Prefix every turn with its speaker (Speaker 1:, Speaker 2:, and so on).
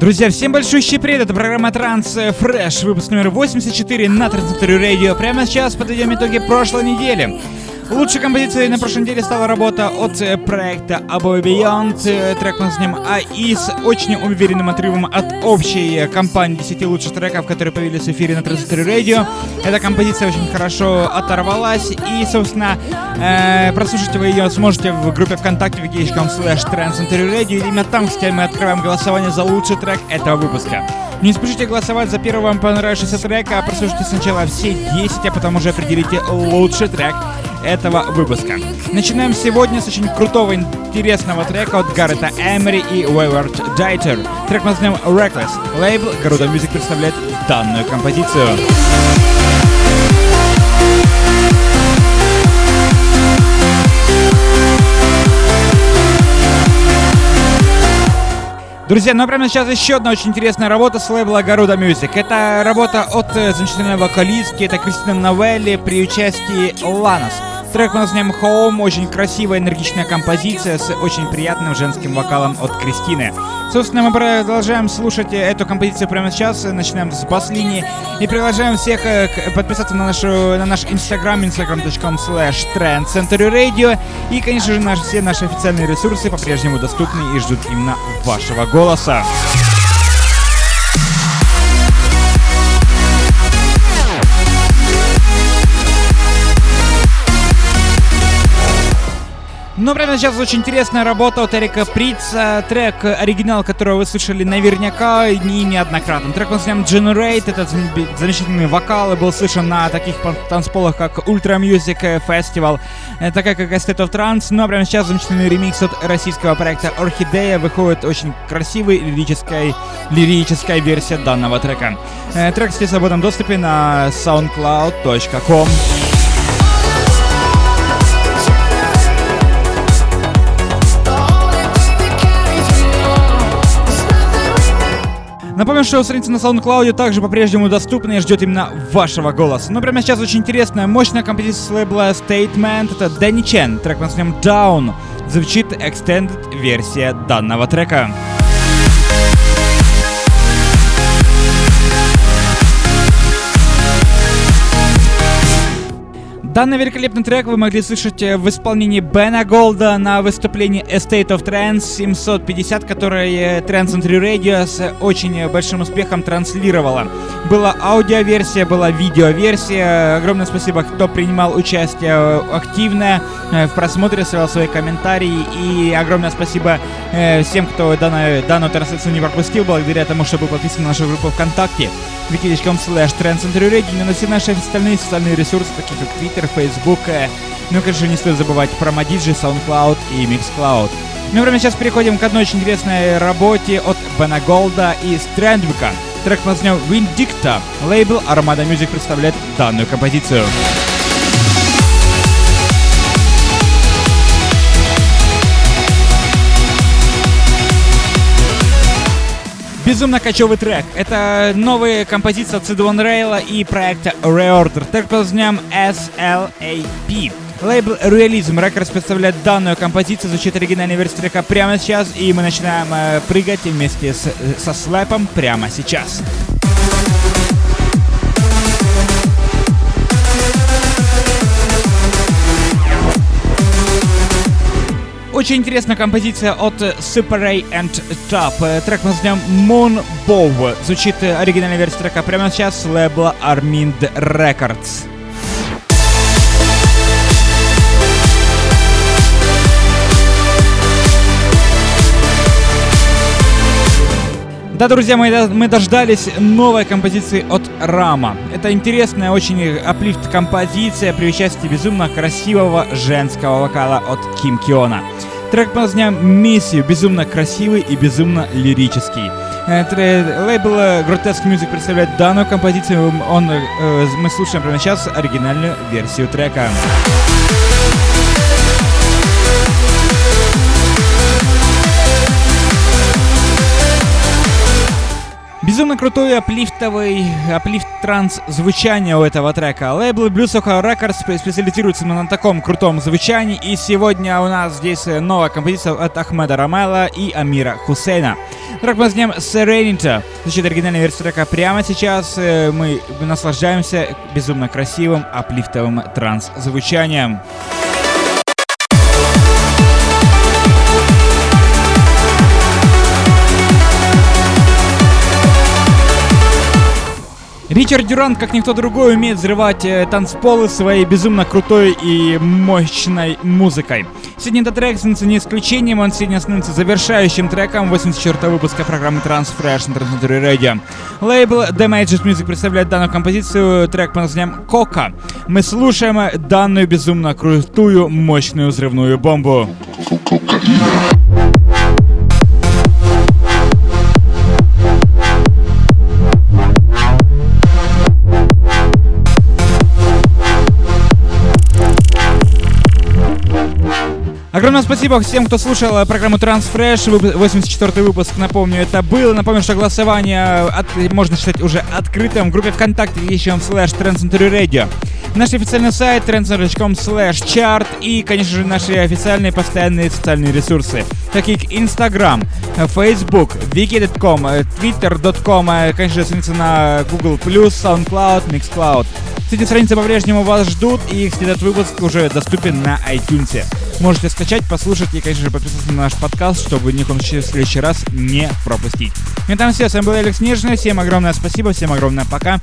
Speaker 1: Друзья, всем большущий привет, это программа Транс Фреш, выпуск номер 84 на Трансляторе Радио. Прямо сейчас подведем итоги прошлой недели. Лучшей композицией на прошлой неделе стала работа от э, проекта Above Beyond. Э, трек мы с ним АИ с очень уверенным отрывом от общей компании 10 лучших треков, которые появились в эфире на Трансляторе Радио. Эта композиция очень хорошо оторвалась и, собственно, э, прослушать вы ее сможете в группе ВКонтакте vk.com slash Radio. Именно там, кстати, мы открываем голосование за лучший трек этого выпуска. Не спешите голосовать за первый вам понравившийся трек, а прослушайте сначала все 10, а потом уже определите лучший трек этого выпуска. Начинаем сегодня с очень крутого, интересного трека от Гаррета Эмери и Wayward Dieter. Трек мы Reckless. Лейбл Garuda Music представляет данную композицию. Друзья, ну а прямо сейчас еще одна очень интересная работа с лейбла Garuda Music. Это работа от э, замечательной вокалистки, это Кристина Новелли при участии Ланос. Трек у нас нем Home, очень красивая, энергичная композиция с очень приятным женским вокалом от Кристины. Собственно, мы продолжаем слушать эту композицию прямо сейчас, начинаем с бас-линии и приглашаем всех э, подписаться на, нашу, на наш инстаграм, instagram.com slash radio и, конечно же, наши, все наши официальные ресурсы по-прежнему доступны и ждут именно вашего голоса. Но прямо сейчас очень интересная работа от Эрика Прица. Трек, оригинал которого вы слышали наверняка и неоднократно. Трек называем Generate. Этот замечательный вокал был слышен на таких танцполах, как Ultra Music Festival, э, такая как State of Trance. Но прямо сейчас замечательный ремикс от российского проекта Орхидея. Выходит очень красивый лирическая, лирическая версия данного трека. Э, трек, в свободном доступе на soundcloud.com. Напомню, что страница на SoundCloud также по-прежнему доступна и ждет именно вашего голоса. Но прямо сейчас очень интересная, мощная композиция с лейбла Statement. Это Дэнни Чен, трек под названием Down. Звучит extended версия данного трека. Данный великолепный трек вы могли слышать э, в исполнении Бена Голда на выступлении Estate of Trance 750, которое Trance Entry Radio с очень большим успехом транслировала. Была аудиоверсия, была видеоверсия. Огромное спасибо, кто принимал участие э, активно э, в просмотре, оставлял свои комментарии. И огромное спасибо всем, кто данную, данную трансляцию не пропустил, благодаря тому, что был подписан на нашу группу ВКонтакте wiki.com slash trendcenterradio, но на все наши остальные социальные ресурсы, такие как Twitter, Facebook, э, ну конечно, не стоит забывать про Modigy, SoundCloud и Mixcloud. Ну, прямо сейчас переходим к одной очень интересной работе от Бена Голда и Стрендвика. Трек под названием Vindicta. Лейбл Armada Music представляет данную композицию. Безумно кочевый трек. Это новая композиция от Sid Рейла и проекта Reorder. Трек под названием SLAP. Лейбл Realism Records представляет данную композицию, звучит оригинальная версия трека прямо сейчас, и мы начинаем э, прыгать вместе с, со слэпом прямо сейчас. Очень интересная композиция от Super Ray and Top. Трек мы назовем Moon Bow. Звучит оригинальная версия трека прямо сейчас с лейбла Armind Records. Да, друзья мои, мы дождались новой композиции от Рама. Это интересная очень аплифт композиция при участии безумно красивого женского вокала от Ким Киона. Трек под названием «Миссию» безумно красивый и безумно лирический. Э, лейбл Grotesque Music представляет данную композицию. Он, э, мы слушаем прямо сейчас оригинальную версию трека. Безумно крутой аплифтовый, аплифт транс звучание у этого трека. Лейбл Blues Soho Records специализируется на таком крутом звучании. И сегодня у нас здесь новая композиция от Ахмеда Рамела и Амира Хусейна. Трек под названием Serenity. Звучит оригинальная версия трека прямо сейчас. Э, мы наслаждаемся безумно красивым, аплифтовым транс-звучанием. Ричард Дюрант, как никто другой, умеет взрывать э, танцполы своей безумно крутой и мощной музыкой. Сегодня этот трек становится не исключением, он сегодня становится завершающим треком 84 выпуска программы Transfresh на Transcentury Radio. Лейбл Magic Music представляет данную композицию, трек под названием «Кока». Мы слушаем данную безумно крутую, мощную взрывную бомбу. Огромное спасибо всем, кто слушал программу Transfresh, 84 выпуск, напомню, это был. Напомню, что голосование от, можно считать уже открытым в группе ВКонтакте, ищем слэш Trend Radio. Наш официальный сайт trendcenter.com slash chart и, конечно же, наши официальные постоянные социальные ресурсы, такие как Instagram, Facebook, wiki.com, twitter.com, конечно же, страница на Google+, SoundCloud, Mixcloud. Эти страницы по-прежнему вас ждут, и, кстати, этот выпуск уже доступен на iTunes. Можете скачать, послушать и, конечно же, подписаться на наш подкаст, чтобы ни в коем случае в следующий раз не пропустить. На этом все. С вами был Алекс Нежный. Всем огромное спасибо, всем огромное пока.